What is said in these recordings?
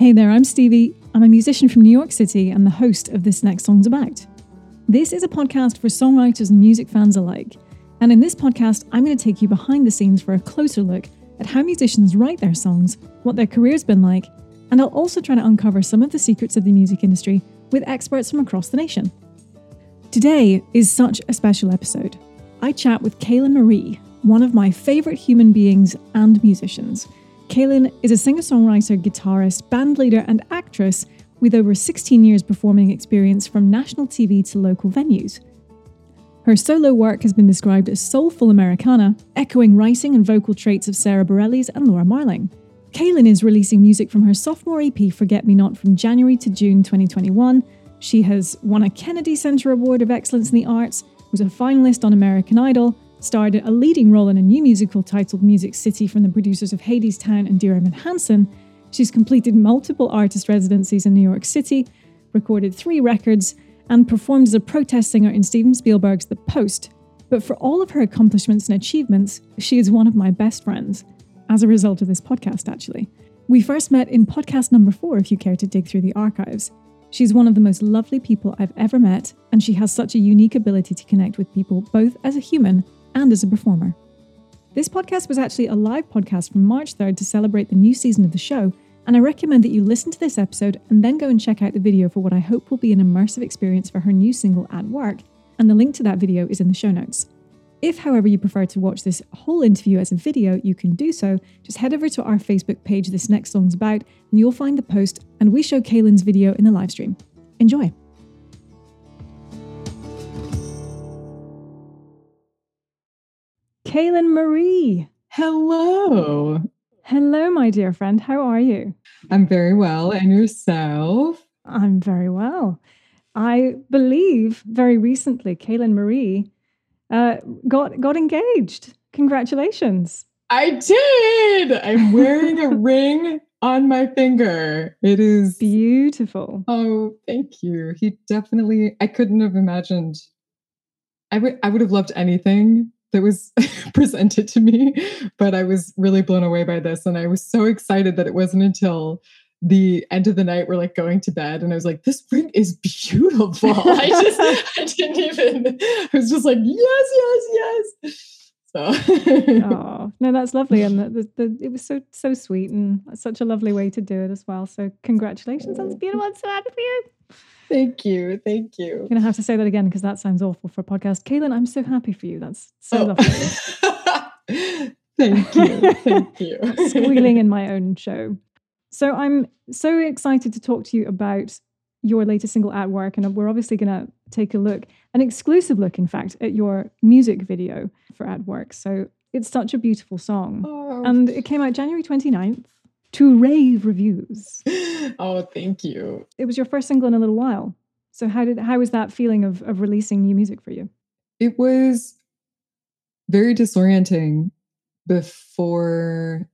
Hey there, I'm Stevie. I'm a musician from New York City and the host of This Next Song's About. This is a podcast for songwriters and music fans alike. And in this podcast, I'm going to take you behind the scenes for a closer look at how musicians write their songs, what their career's been like, and I'll also try to uncover some of the secrets of the music industry with experts from across the nation. Today is such a special episode. I chat with Kaylyn Marie, one of my favourite human beings and musicians. Kaylyn is a singer songwriter, guitarist, bandleader, and actress with over 16 years performing experience from national TV to local venues. Her solo work has been described as soulful Americana, echoing writing and vocal traits of Sara Bareilles and Laura Marling. Kaylyn is releasing music from her sophomore EP Forget Me Not from January to June 2021. She has won a Kennedy Center Award of Excellence in the Arts, was a finalist on American Idol, starred a leading role in a new musical titled Music City from the producers of Hadestown and Dear Evan Hansen. She's completed multiple artist residencies in New York City, recorded three records, and performed as a protest singer in Steven Spielberg's The Post. But for all of her accomplishments and achievements, she is one of my best friends, as a result of this podcast, actually. We first met in podcast number four, if you care to dig through the archives. She's one of the most lovely people I've ever met, and she has such a unique ability to connect with people both as a human and as a performer. This podcast was actually a live podcast from March 3rd to celebrate the new season of the show, and I recommend that you listen to this episode and then go and check out the video for what I hope will be an immersive experience for her new single At Work, and the link to that video is in the show notes. If, however, you prefer to watch this whole interview as a video, you can do so. Just head over to our Facebook page, This Next Song's About, and you'll find the post, and we show Kaylyn's video in the live stream. Enjoy! Kaylyn Marie. Hello. Hello, my dear friend. How are you? I'm very well. And yourself? I'm very well. I believe very recently, Kaylyn Marie uh, got got engaged. Congratulations! I did. I'm wearing a ring on my finger. It is beautiful. Oh, thank you. He definitely. I couldn't have imagined. I would. I would have loved anything that was presented to me, but I was really blown away by this, and I was so excited that it wasn't until the end of the night we're like going to bed and i was like this ring is beautiful. I just i didn't even i was just like yes yes yes. So oh no that's lovely and the, the, the, it was so so sweet and such a lovely way to do it as well so congratulations that's oh, beautiful i'm so happy for you Thank you. Thank you. I'm going to have to say that again because that sounds awful for a podcast. Kaylyn, I'm so happy for you. That's so oh. lovely. Thank you. Thank you. Squealing in my own show. So I'm so excited to talk to you about your latest single at work. And we're obviously going to take a look, an exclusive look, in fact, at your music video for At Work. So it's such a beautiful song. Oh. And it came out January 29th to rave reviews. Oh, thank you. It was your first single in a little while. So how did how was that feeling of of releasing new music for you? It was very disorienting before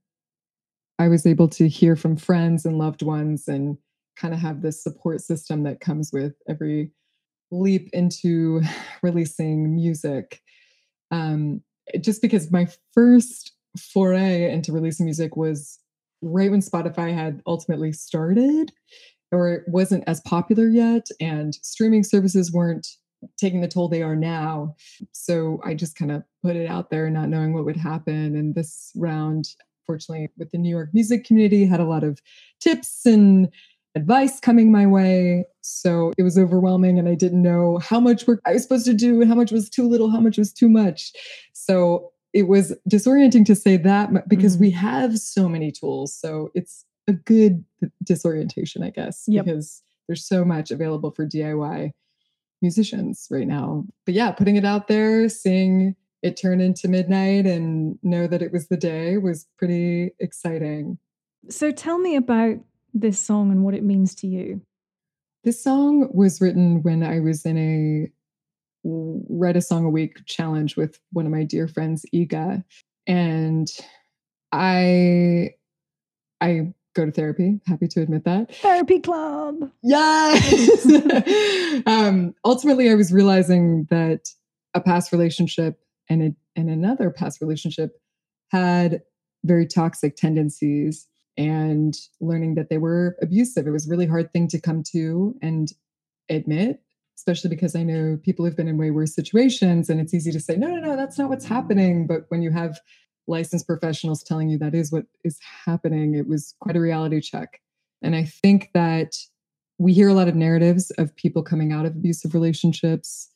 I was able to hear from friends and loved ones and kind of have this support system that comes with every leap into releasing music. Um, just because my first foray into releasing music was right when Spotify had ultimately started, or it wasn't as popular yet, and streaming services weren't taking the toll they are now. So I just kind of put it out there, not knowing what would happen. And this round, fortunately, with the New York music community, had a lot of tips and advice coming my way. So it was overwhelming, and I didn't know how much work I was supposed to do, how much was too little, how much was too much. So it was disorienting to say that because mm. we have so many tools. So it's a good disorientation, I guess, yep. because there's so much available for DIY musicians right now. But yeah, putting it out there, seeing it turn into midnight and know that it was the day was pretty exciting. So tell me about this song and what it means to you. This song was written when I was in a write a song a week challenge with one of my dear friends, Iga. And I I go to therapy. Happy to admit that. Therapy club. Yes. um, ultimately, I was realizing that a past relationship and a, and another past relationship had very toxic tendencies, and learning that they were abusive. It was a really hard thing to come to and admit, especially because I know people have been in way worse situations and it's easy to say, no, no, no, that's not what's happening. But when you have licensed professionals telling you that is what is happening, it was quite a reality check. And I think that we hear a lot of narratives of people coming out of abusive relationships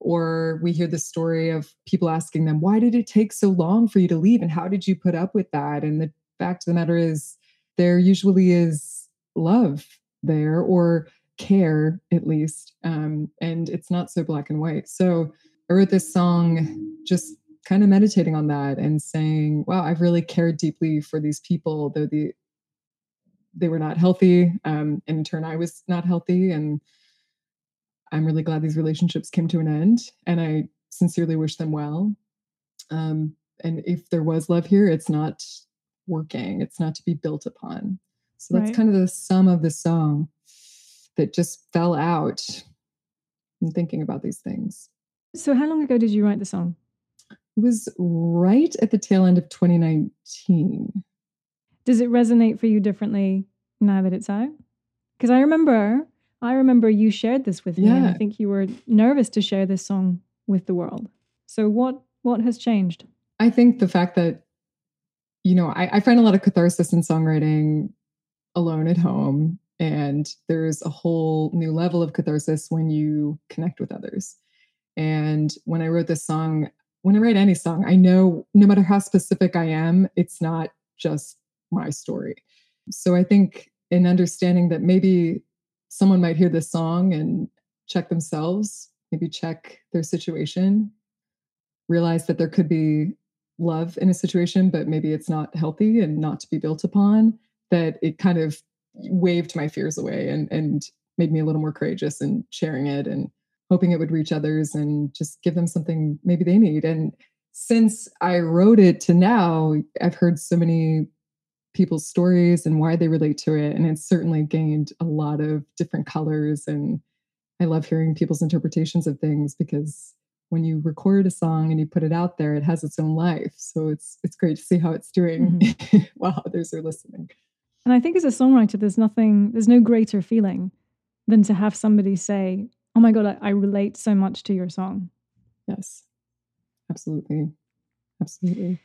or we hear the story of people asking them why did it take so long for you to leave and how did you put up with that and the fact of the matter is there usually is love there or care at least um, and it's not so black and white. So i wrote this song just kind of meditating on that and saying wow i've really cared deeply for these people though the they were not healthy um, and in turn i was not healthy and i'm really glad these relationships came to an end and i sincerely wish them well. Um, and if there was love here it's not working it's not to be built upon. So that's right. kind of the sum of the song that just fell out in thinking about these things so how long ago did you write the song it was right at the tail end of 2019 does it resonate for you differently now that it's out? Because I remember, I remember you shared this with me, and I think you were nervous to share this song with the world. So what what has changed? I think the fact that you know I, I find a lot of catharsis in songwriting alone at home, and there's a whole new level of catharsis when you connect with others. And when I wrote this song, when I write any song, I know no matter how specific I am, it's not just my story. So I think in understanding that maybe someone might hear this song and check themselves, maybe check their situation, realize that there could be love in a situation, but maybe it's not healthy and not to be built upon, that it kind of waved my fears away and and made me a little more courageous in sharing it and hoping it would reach others and just give them something maybe they need. And since I wrote it to now, I've heard so many people's stories and why they relate to it. And it's certainly gained a lot of different colors. And I love hearing people's interpretations of things because when you record a song and you put it out there, it has its own life. So it's it's great to see how it's doing mm-hmm. while others are listening. And I think as a songwriter, there's nothing, there's no greater feeling than to have somebody say, Oh my God, I, I relate so much to your song. Yes, absolutely. Absolutely.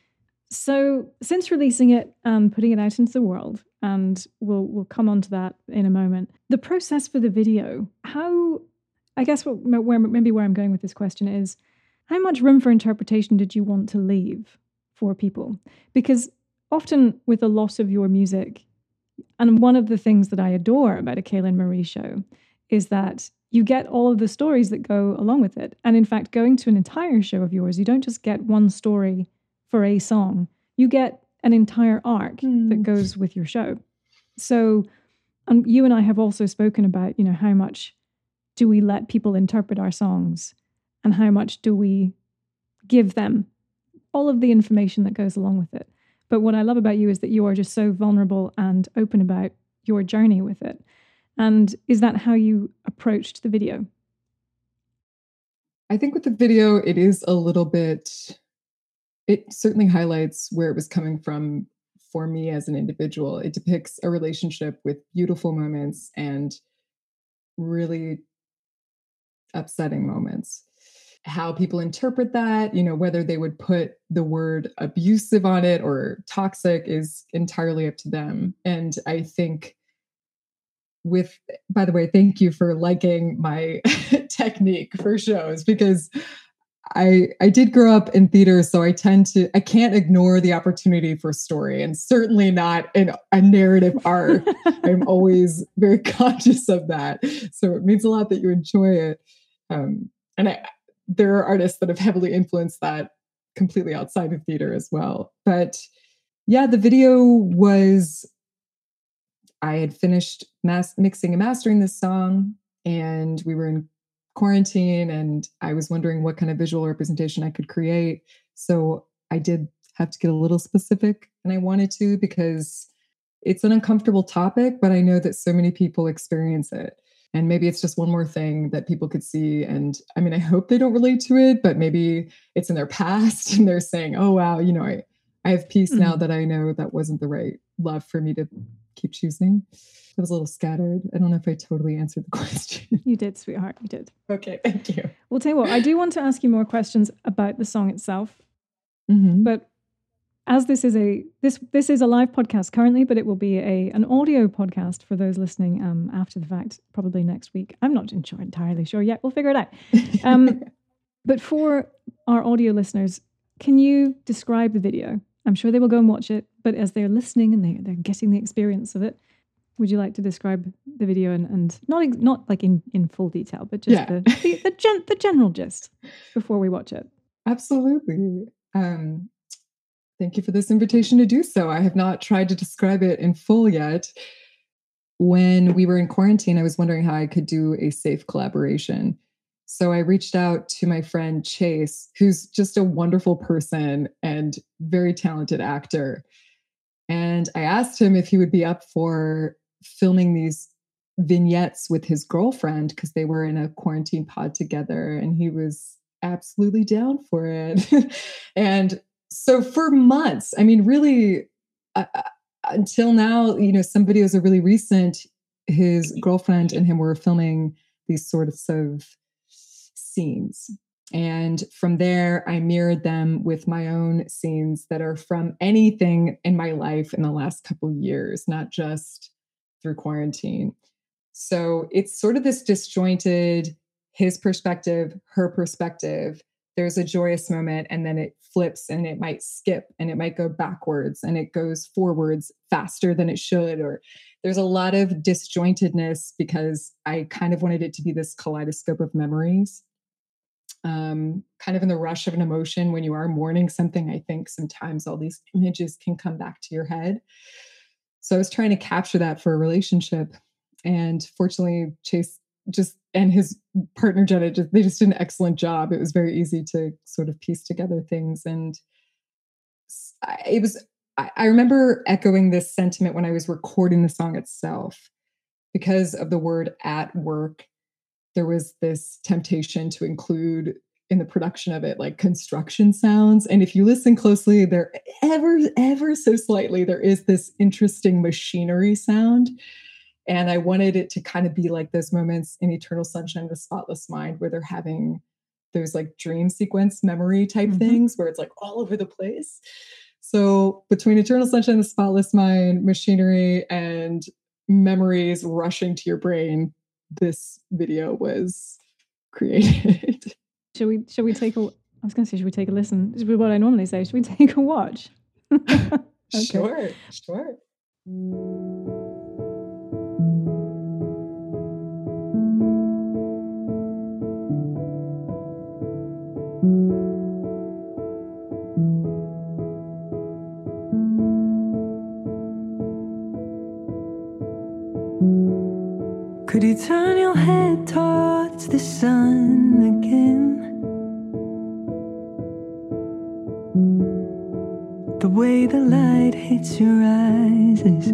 So, since releasing it and putting it out into the world, and we'll we'll come on to that in a moment. The process for the video, how I guess what where maybe where I'm going with this question is, how much room for interpretation did you want to leave for people? Because often with a lot of your music, and one of the things that I adore about a Kaylyn Marie show is that you get all of the stories that go along with it. And in fact, going to an entire show of yours, you don't just get one story for a song, you get an entire arc mm. that hmm. goes with your show. So, and you and I have also spoken about, you know, how much do we let people interpret our songs and how much do we give them all of the information that goes along with it. But what I love about you is that you are just so vulnerable and open about your journey with it. And is that how you approached the video? I think with the video, it is a little bit it certainly highlights where it was coming from for me as an individual. It depicts a relationship with beautiful moments and really upsetting moments. How people interpret that, you know, whether they would put the word abusive on it or toxic is entirely up to them. And I think with by the way thank you for liking my technique for shows because I I did grow up in theater, so I tend to I can't ignore the opportunity for story, and certainly not in a narrative arc. I'm always very conscious of that, so it means a lot that you enjoy it. Um, and I, there are artists that have heavily influenced that completely outside of theater as well. But yeah, the video was I had finished mass, mixing and mastering this song, and we were in quarantine and I was wondering what kind of visual representation I could create. So I did have to get a little specific and I wanted to because it's an uncomfortable topic, but I know that so many people experience it. And maybe it's just one more thing that people could see. And I mean, I hope they don't relate to it, but maybe it's in their past and they're saying, oh, wow, you know, I, I have peace mm-hmm. now that I know that wasn't the right love for me to keep choosing. It was a little scattered. I don't know if I totally answered the question. You did, sweetheart. You did. Okay, thank you. Well, tell you what, I do want to ask you more questions about the song itself. Mm-hmm. But as this is a this this is a live podcast currently, but it will be a an audio podcast for those listening um, after the fact, probably next week. I'm not sure, entirely sure yet. We'll figure it out. Um, but for our audio listeners, can you describe the video? I'm sure they will go and watch it, but as they're listening and they they're getting the experience of it, would you like to describe the video and, and not not like in, in full detail, but just yeah. the the, the, gen, the general gist before we watch it? Absolutely. Um, Thank you for this invitation to do so. I have not tried to describe it in full yet. When we were in quarantine, I was wondering how I could do a safe collaboration. So I reached out to my friend Chase, who's just a wonderful person and very talented actor. And I asked him if he would be up for filming these vignettes with his girlfriend because they were in a quarantine pod together. And he was absolutely down for it. and so for months, I mean, really, uh, uh, until now, you know, some videos are really recent. His girlfriend and him were filming these sorts of scenes. And from there, I mirrored them with my own scenes that are from anything in my life in the last couple years, not just through quarantine. So it's sort of this disjointed his perspective, her perspective, there's a joyous moment and then it flips and it might skip and it might go backwards and it goes forwards faster than it should or there's a lot of disjointedness because i kind of wanted it to be this kaleidoscope of memories. Um, kind of in the rush of an emotion when you are mourning something i think sometimes all these images can come back to your head. So i was trying to capture that for a relationship and fortunately chase just and his partner Jenna just they just did an excellent job. It was very easy to sort of piece together things, and it was. I remember echoing this sentiment when I was recording the song itself, because of the word "at work." There was this temptation to include in the production of it like construction sounds and if you listen closely there ever ever so slightly there is this interesting machinery sound and I wanted it to kind of be like those moments in Eternal Sunshine of the Spotless Mind where they're having those like dream sequence memory type mm-hmm. things where it's like all over the place. So between Eternal Sunshine of the Spotless Mind, machinery, and memories rushing to your brain, this video was created. Should we should we take a I was gonna say, should we take a listen? This is what I normally say. Should we take a watch? okay. Sure, sure. You turn your head towards the sun again? The way the light hits your eyes is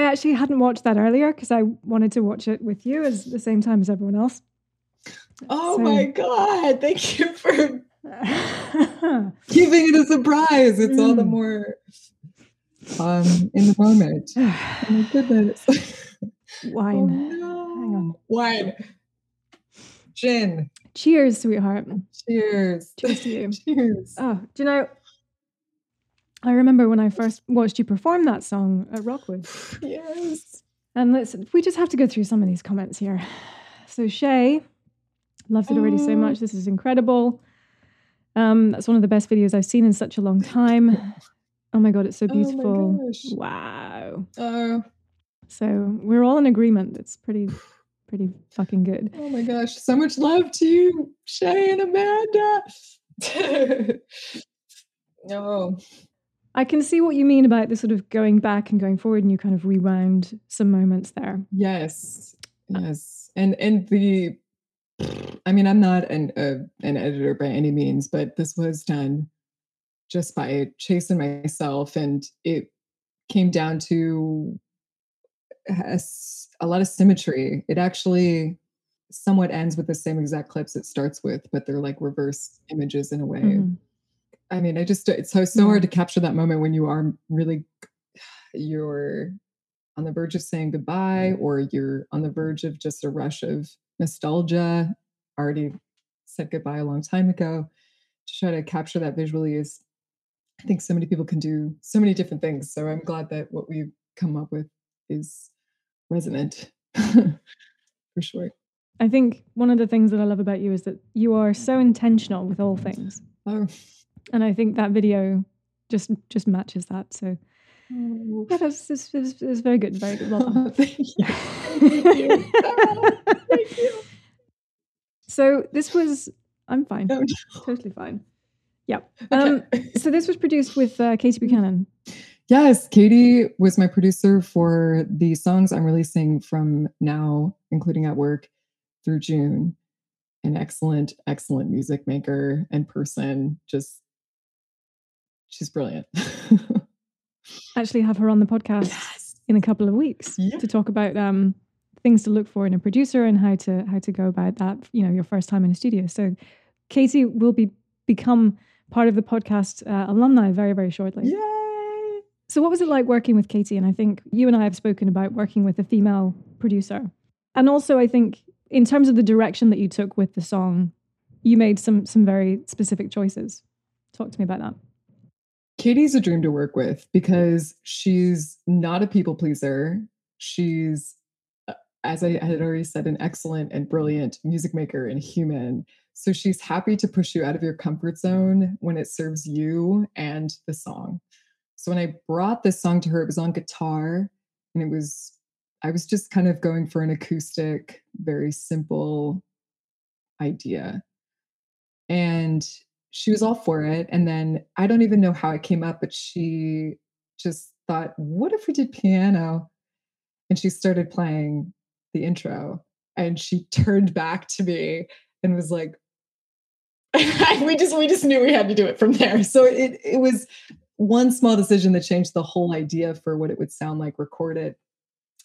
I actually hadn't watched that earlier because I wanted to watch it with you at the same time as everyone else. Oh So- my god! Thank you for keeping it a surprise. It's all the Mm. more um in the moment. Oh my goodness. Oh Wine. no. Hang on. Wine. Gin. Cheers, sweetheart. Cheers. Cheers to you. Cheers. Oh, do you know? I remember when I first watched you perform that song at Rockwood. Yes. And let's we just have to go through some of these comments here. So Shay loves it already so Oh. much. This is incredible. Um, that's one of the best videos I've seen in such a long time. Oh my god, it's so Oh beautiful. gosh. wow. Oh, So we're all in agreement. It's pretty, pretty fucking good. oh my gosh. So much love to you, Shay and Amanda. no. I can see what you mean about the sort of going back and going forward, and you kind of rewound some moments there. Yes. Yes. And and the I mean, I'm not an uh, an editor by any means, but this was done just by Chase and myself, and it came down to a lot of symmetry. It actually somewhat ends with the same exact clips it starts with, but they're like reverse images in a way. Mhm. I mean, I just it's so so hard to mm-hmm. capture that moment when you are really you're on the verge of saying goodbye or you're on the verge of just a rush of nostalgia. Already said goodbye a long time ago. To try to capture that visually is I think so many people can do so many different things. So I'm glad that what we've come up with is resonant for sure. I think one of the things that I love about you is that you are so intentional with all things, Oh, and I think that video just just matches that. So oh. yeah, that's is very good, very good. Well thank you. Thank you. Oh, thank you. so this was I'm fine, No, totally fine. Yeah. Um, Okay. so this was produced with uh, Katie Buchanan. Yes, Katie was my producer for the songs I'm releasing from now, including at work through June. An excellent, excellent music maker and person. Just, she's brilliant. Actually, have her on the podcast yes. in a couple of weeks Yeah. to talk about um, things to look for in a producer and how to how to go about that. You know, your first time in a studio. So, Katie will be become part of the podcast uh, alumni very very shortly. Yay! So, what was it like working with Katie? And I think you and I have spoken about working with a female producer, and also I think in terms of the direction that you took with the song, you made some some very specific choices. Talk to me about that. Katie's a dream to work with because she's not a people pleaser. She's, uh, as I had already said, an excellent and brilliant music maker and human. So she's happy to push you out of your comfort zone when it serves you and the song. So when I brought this song to her, it was on guitar and it was, I was just kind of going for an acoustic, very simple idea. And she was all for it. And then I don't even know how it came up, but she just thought, what if we did piano? And she started playing the intro and she turned back to me and was like, we just we just knew we had to do it from there. So it it was one small decision that changed the whole idea for what it would sound like recorded.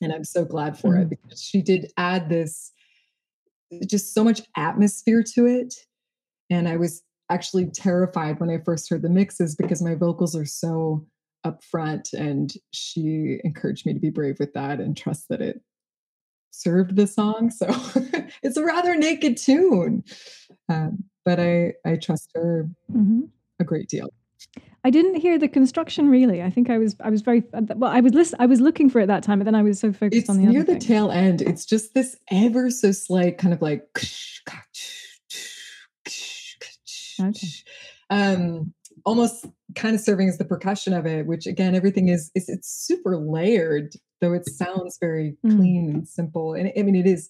And I'm so glad for it Mhm. because she did add this just so much atmosphere to it. And I was actually terrified when I first heard the mixes because my vocals are so upfront and she encouraged me to be brave with that and trust that it served the song. So it's a rather naked tune. Um, but I, I trust her hmm a great deal. I didn't hear the construction really. I think I was I was very well. I was listen, I was looking for it that time, but then I was so focused It's on the near other the thing. tail end. It's just this ever so slight kind of like Okay. um almost kind of serving as the percussion of it, which again, everything is, is it's super layered, though it sounds very Mm. clean and simple. And I mean, it is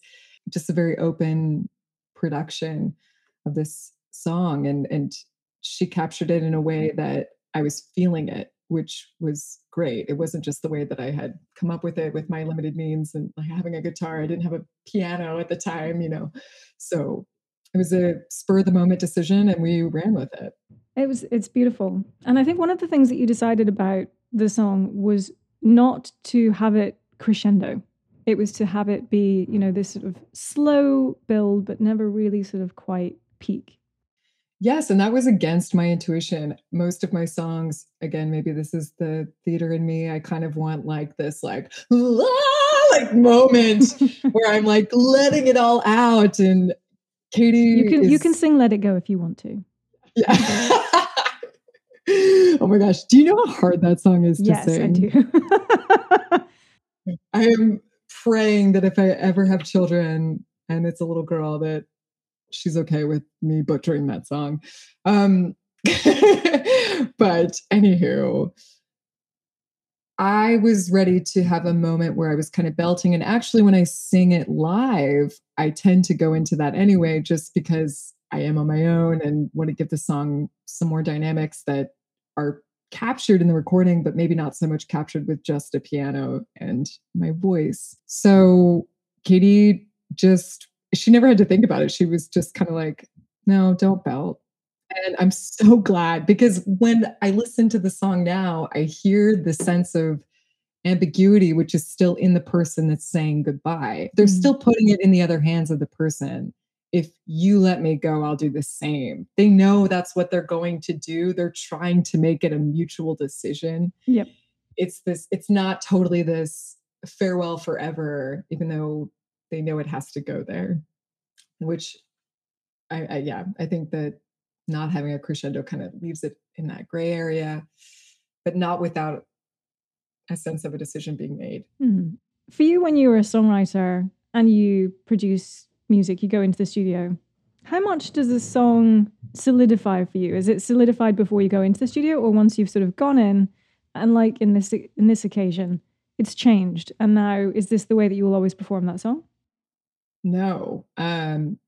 just a very open production of this song. And and she captured it in a way that I was feeling it which was great. It wasn't just the way that I had come up with it with my limited means and like having a guitar. I didn't have a piano at the time, you know. So it was a spur of the moment decision and we ran with it. It was it's beautiful. And I think one of the things that you decided about the song was not to have it crescendo. It was to have it be, you know, this sort of slow build, but never really sort of quite peak. Yes, and that was against my intuition. Most of my songs, again, maybe this is the theater in me. I kind of want like this, like, ah, like moment where I'm like letting it all out. And Katie, you can is, you can sing "Let It Go" if you want to. Yeah. oh my gosh, do you know how hard that song is to yes, sing? I do. I am praying that if I ever have children and it's a little girl, that she's okay with me butchering that song. Um, but anywho, I was ready to have a moment where I was kind of belting. And actually, when I sing it live, I tend to go into that anyway, just because I am on my own and want to give the song some more dynamics that are captured in the recording, but maybe not so much captured with just a piano and my voice. So Katie just she never had to think about it. She was just kind of like, no, don't belt. And I'm so glad because when I listen to the song now, I hear the sense of ambiguity, which is still in the person that's saying goodbye. They're mm-hmm. still putting it in the other hands of the person. If you let me go, I'll do the same. They know that's what they're going to do. They're trying to make it a mutual decision. Yep. It's this, it's not totally this farewell forever, even though they know it has to go there which I, I yeah i think that not having a crescendo kind of leaves it in that gray area but not without a sense of a decision being made mm-hmm. for you when you were a songwriter and you produce music you go into the studio how much does a song solidify for you is it solidified before you go into the studio or once you've sort of gone in and like in this in this occasion it's changed and now is this the way that you will always perform that song no. Um,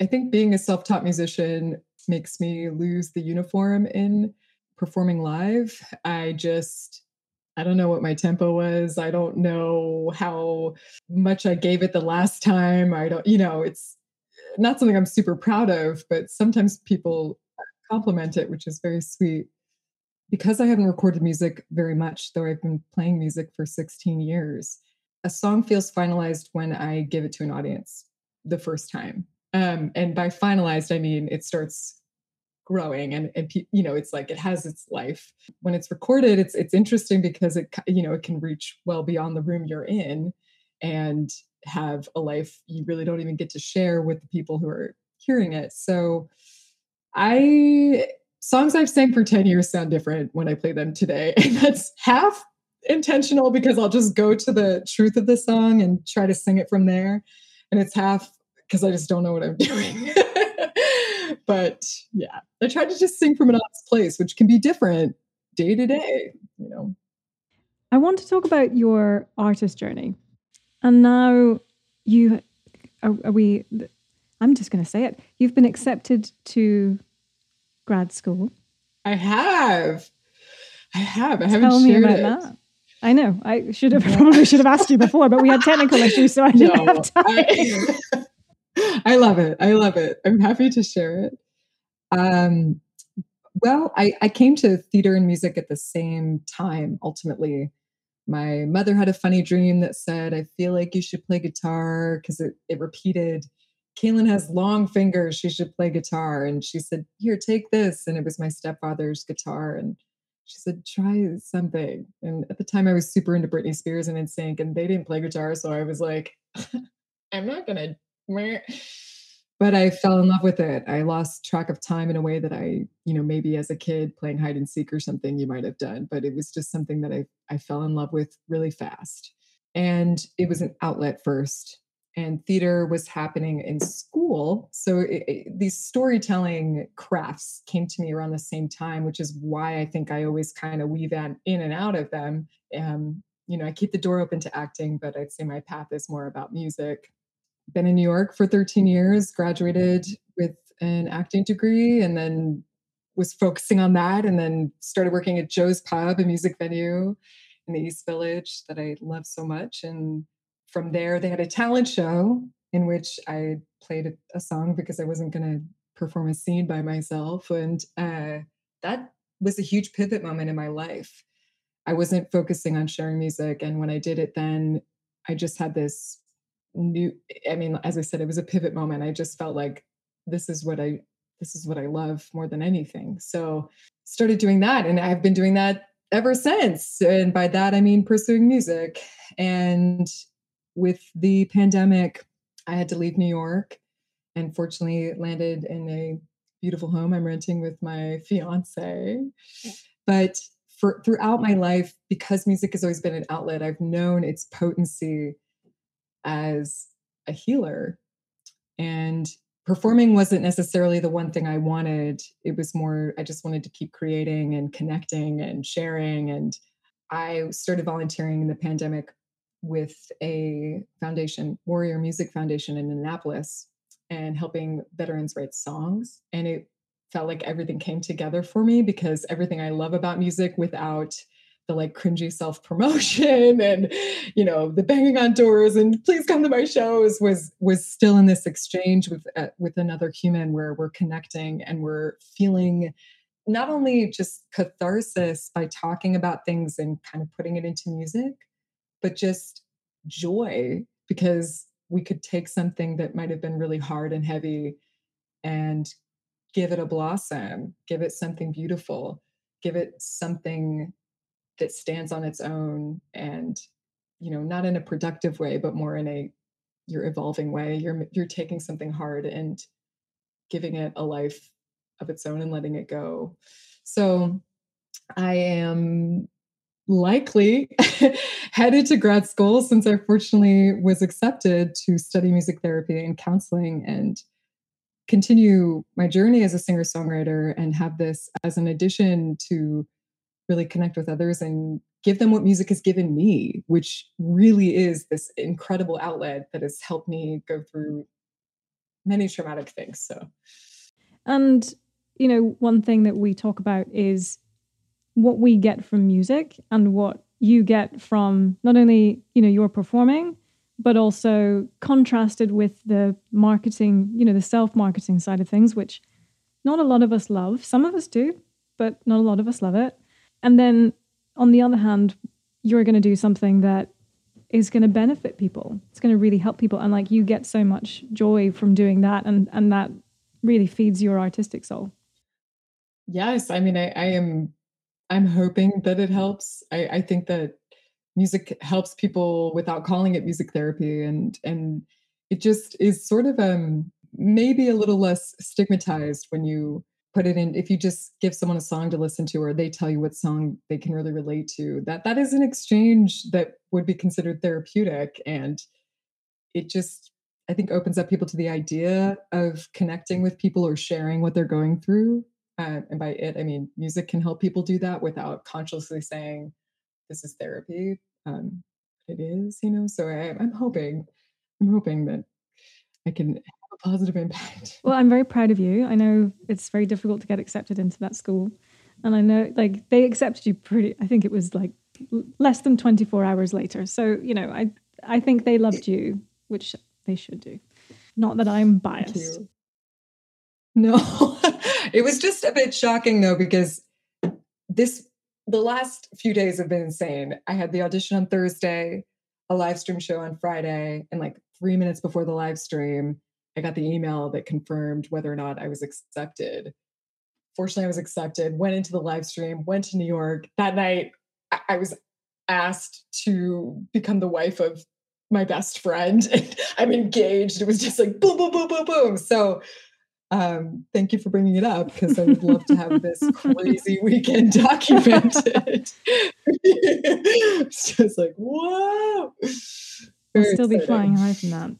I think being a self taught musician makes me lose the uniform in performing live. I just, I don't know what my tempo was. I don't know how much I gave it the last time. I don't, you know, it's not something I'm super proud of, but sometimes people compliment it, which is very sweet. Because I haven't recorded music very much, though I've been playing music for 16 years, a song feels finalized when I give it to an audience the first time. Um, and by finalized, I mean it starts growing and, and you know it's like it has its life when it's recorded it's it's interesting because it you know it can reach well beyond the room you're in and have a life you really don't even get to share with the people who are hearing it so i songs i've sang for 10 years sound different when i play them today and that's half intentional because I'll just go to the truth of the song and try to sing it from there. And it's half because I just don't know what I'm doing. but yeah, I try to just sing from an honest place, which can be different day to day, you know. I want to talk about your artist journey. And now you are, are we I'm just going to say it. You've been accepted to grad school. I have. I have. I Tell haven't me shared about it. that. I know. I should have probably should have asked you before, but we had technical issues, so I didn't No, have time. I, I love it. I love it. I'm happy to share it. Um, well, I, I came to theater and music at the same time, ultimately. My mother had a funny dream that said, I feel like you should play guitar because it, it repeated, Kaylyn has long fingers. She should play guitar. And she said, Here, take this. And it was my stepfather's guitar. And she said, try something. And at the time, I was super into Britney Spears and NSYNC, and they didn't play guitar. So I was like, I'm not going to but I fell in love with it. I lost track of time in a way that I, you know, maybe as a kid playing hide and seek or something you might have done, but it was just something that I I fell in love with really fast. And it was an outlet first. And theater was happening in school. So it, it, these storytelling crafts came to me around the same time, which is why I think I always kind of weave in, in and out of them. Um, you know, I keep the door open to acting, but I'd say my path is more about music been in New York for 13 years, graduated with an acting degree, and then was focusing on that and then started working at Joe's Pub, a music venue in the East Village that I love so much. And from there, they had a talent show in which I played a, a song because I wasn't going to perform a scene by myself. And uh, that was a huge pivot moment in my life. I wasn't focusing on sharing music. And when I did it, then I just had this new, I mean, as I said, it was a pivot moment. I just felt like this is what I this is what I love more than anything. So started doing that and I've been doing that ever since. And by that I mean pursuing music. And with the pandemic, I had to leave New York and fortunately landed in a beautiful home I'm renting with my fiance. But for throughout my life, because music has always been an outlet, I've known its potency as a healer. And performing wasn't necessarily the one thing I wanted. It was more, I just wanted to keep creating and connecting and sharing. And I started volunteering in the pandemic with a foundation, Warrior Music Foundation in Annapolis, and helping veterans write songs. And it felt like everything came together for me because everything I love about music without the like cringy self promotion and you know the banging on doors and please come to my shows was was still in this exchange with uh, with another human where we're connecting and we're feeling not only just catharsis by talking about things and kind of putting it into music but just joy because we could take something that might have been really hard and heavy and give it a blossom give it something beautiful give it something that stands on its own and you know not in a productive way but more in a you're evolving way. You're you're taking something hard and giving it a life of its own and letting it go. So i am likely headed to grad school since i fortunately was accepted to study music therapy and counseling and continue my journey as a singer songwriter and have this as an addition to really connect with others and give them what music has given me, which really is this incredible outlet that has helped me go through many traumatic things. So, and you know, one thing that we talk about is what we get from music and what you get from not only, you know, your performing, but also contrasted with the marketing, you know, the self marketing side of things, which not a lot of us love. Some of us do, but not a lot of us love it. And then on the other hand, you're going to do something that is going to benefit people. It's going to really help people. And like you get so much joy from doing that. And, and that really feeds your artistic soul. Yes. I mean, I, I am, I'm hoping that it helps. I, I think that music helps people without calling it music therapy. And, and it just is sort of, um, maybe a little less stigmatized when you put it in if you just give someone a song to listen to or they tell you what song they can really relate to that that is an exchange that would be considered therapeutic and it just i think opens up people to the idea of connecting with people or sharing what they're going through uh, and by it i mean music can help people do that without consciously saying this is therapy um, it is you know? So I, i'm hoping i'm hoping that i can a positive impact. Well, I'm very proud of you. I know it's very difficult to get accepted into that school. And I know like they accepted you pretty I think it was like less than 24 hours later. So, you know, I I think they loved you, which they should do. Not that I'm biased. No. it was just a bit shocking though because this the last few days have been insane. I had the audition on Thursday, a live stream show on Friday, and like 3 minutes before the live stream, I got the email that confirmed whether or not I was accepted. Fortunately, I was accepted, went into the live stream, went to New York. That night, I was asked to become the wife of my best friend. I'm engaged. It was just like boom, boom, boom, boom, boom. So um, thank you for bringing it up because I would love to have this crazy weekend documented. it's just like, whoa. I'll still be flying high from that.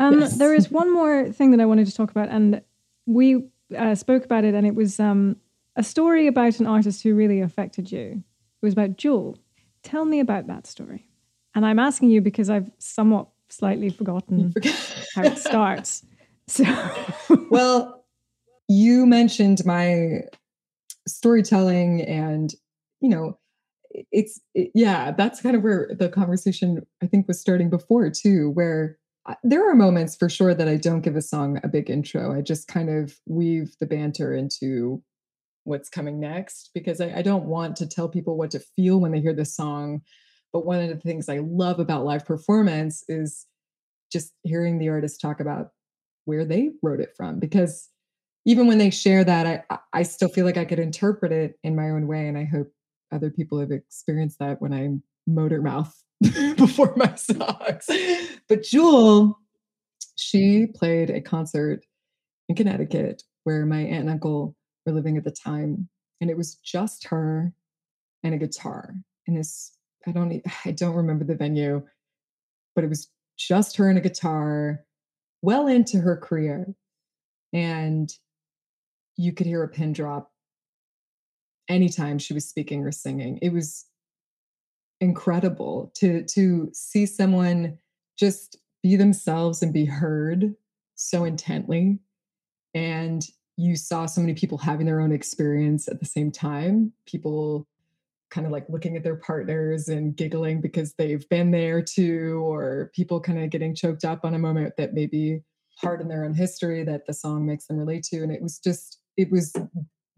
Um, yes. There is one more thing that I wanted to talk about, and we uh, spoke about it, and it was um, a story about an artist who really affected you. It was about Jewel. Tell me about that story. And I'm asking you because I've somewhat slightly forgotten how it starts. So, well, you mentioned my storytelling and you know it's it, yeah that's kind of where the conversation i think was starting before too where there are moments for sure that i don't give a song a big intro. I just kind of weave the banter into what's coming next because I, I don't want to tell people what to feel when they hear the song. But one of the things i love about live performance is just hearing the artist talk about where they wrote it from because even when they share that i i still feel like i could interpret it in my own way and i hope other people have experienced that when i motor mouth before my socks. but jewel she played a concert in connecticut where my aunt and uncle were living at the time and it was just her and a guitar and this i don't i don't remember the venue but it was just her and a guitar well into her career and you could hear a pin drop anytime she was speaking or singing. It was incredible to to see someone just be themselves and be heard so intently and you saw so many people having their own experience at the same time people kind of like looking at their partners and giggling because they've been there too or people kind of getting choked up on a moment that maybe hard in their own history that the song makes them relate to and it was just it was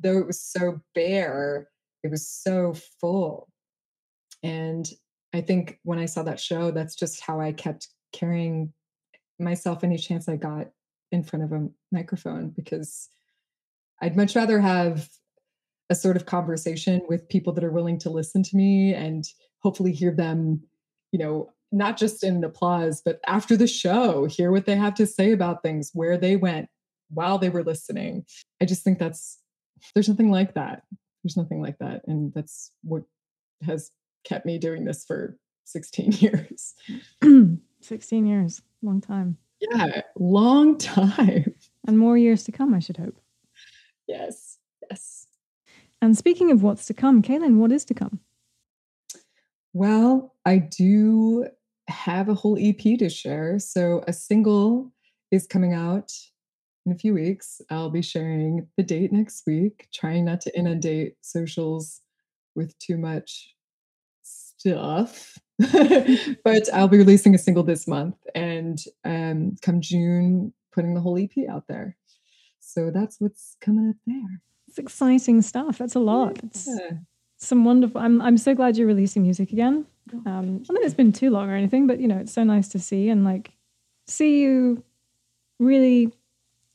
though it was so bare it was so full and i think when i saw that show that's just how i kept carrying myself any chance i got in front of a microphone because i'd much rather have a sort of conversation with people that are willing to listen to me and hopefully hear them you know not just in applause, but after the show, hear what they have to say about things, where they went while they were listening. I just think that's, there's nothing like that. There's nothing like that. And that's what has kept me doing this for 16 years. 16 years, long time. Yeah, long time. And more years to come, I should hope. Yes, yes. And speaking of what's to come, Kaylyn, what is to come? Well, I do have a whole EP to share. So a single is coming out in a few weeks. I'll be sharing the date next week, trying not to inundate socials with too much stuff. but I'll be releasing a single this month and um, come June, putting the whole EP out there. So that's what's coming up there. It's exciting stuff. That's a lot. Yeah. It's some wonderful. I'm I'm so glad you're releasing music again. Um, I mean, it's been too long or anything, but you know, it's so nice to see and like see you really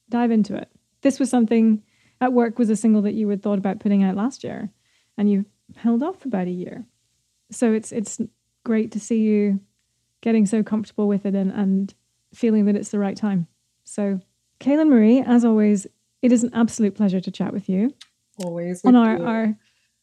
dive into it. This was something at work was a single that you had thought about putting out last year, and you held off about a year. So it's it's great to see you getting so comfortable with it and and feeling that it's the right time. So, Kaylyn Marie, as always, it is an absolute pleasure to chat with you. Always on our, our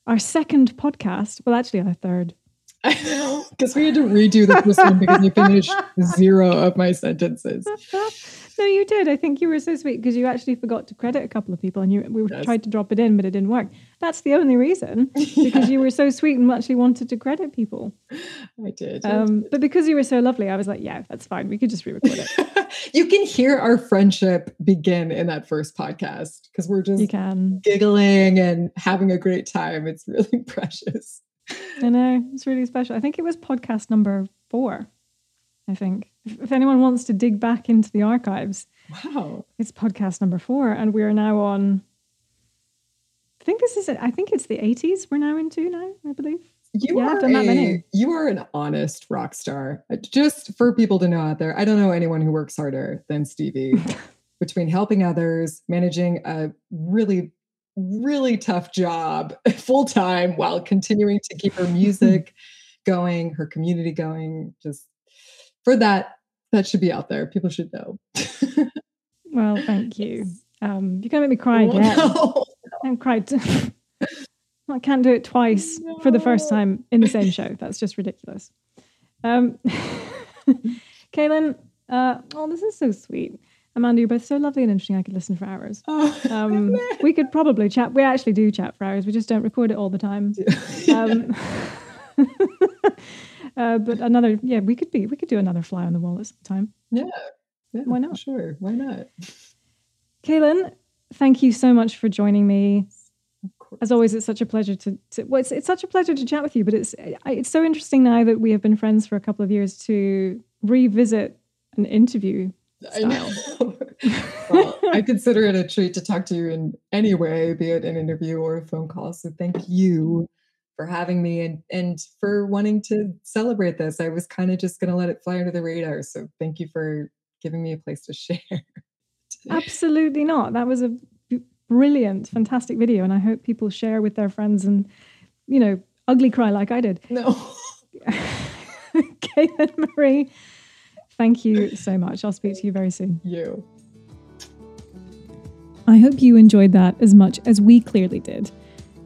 our second podcast. Well, actually, our third. I know because we had to redo the first one because you finished zero of my sentences. no, you did. I think you were so sweet because you actually forgot to credit a couple of people, and you we yes. tried to drop it in, but it didn't work. That's the only reason yeah. because you were so sweet and actually wanted to credit people. I did, um. But because you were so lovely, I was like, yeah, that's fine. We could just re-record it. you can hear our friendship begin in that first podcast because we're just you can. giggling and having a great time. It's really precious. I know it's really special. I think it was podcast number four. I think if, if anyone wants to dig back into the archives, wow, it's podcast number four, and we are now on. I think this is it. I think it's the 80s we're now into now, I believe. You yeah, are a, you are an honest rock star. Uh, just for people to know out there, I don't know anyone who works harder than Stevie between helping others, managing a really really tough job full time while continuing to keep her music going, her community going. Just for that, that should be out there. People should know. well, thank you. Um, you're gonna make me cry oh, again. No. I'm cried. I can't do it twice no. for the first time in the same show. That's just ridiculous. Um, Kaylyn, uh, oh, this is so sweet. Amanda, you're both so lovely and interesting. I could listen for hours. Oh, um, we could probably chat. We actually do chat for hours. We just don't record it all the time. Um, uh, but another, yeah, we could be. We could do another fly on the wall at some time. Yeah, yeah why not? Sure, why not? Kaylyn, thank you so much for joining me. As always, it's such a pleasure to, to well, it's, it's such a pleasure to chat with you. But it's it's so interesting now that we have been friends for a couple of years to revisit an interview. I know. well, I consider it a treat to talk to you in any way, be it an interview or a phone call. So thank you for having me and and for wanting to celebrate this. I was kind of just going to let it fly under the radar. So thank you for giving me a place to share. Absolutely not. That was a brilliant, fantastic video, and I hope people share with their friends and you know ugly cry like I did. No. Kaylyn Marie, thank you so much. I'll speak to you very soon. You. I hope you enjoyed that as much as we clearly did.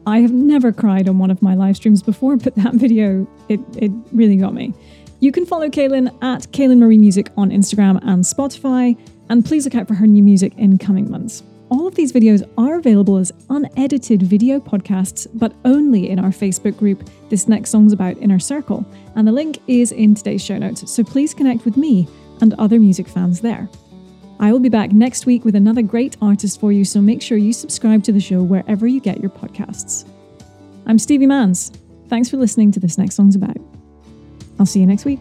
I have never cried on one of my live streams before, but that video, it, it really got me. You can follow Kaylyn at Kaylyn Marie Music on Instagram and Spotify, and please look out for her new music in coming months. All of these videos are available as unedited video podcasts, but only in our Facebook group, This Next Song's About Inner Circle, and the link is in today's show notes, so please connect with me and other music fans there. I will be back next week with another great artist for you, so make sure you subscribe to the show wherever you get your podcasts. I'm Stevie Mans. Thanks for listening to This Next Song's About. I'll see you next week.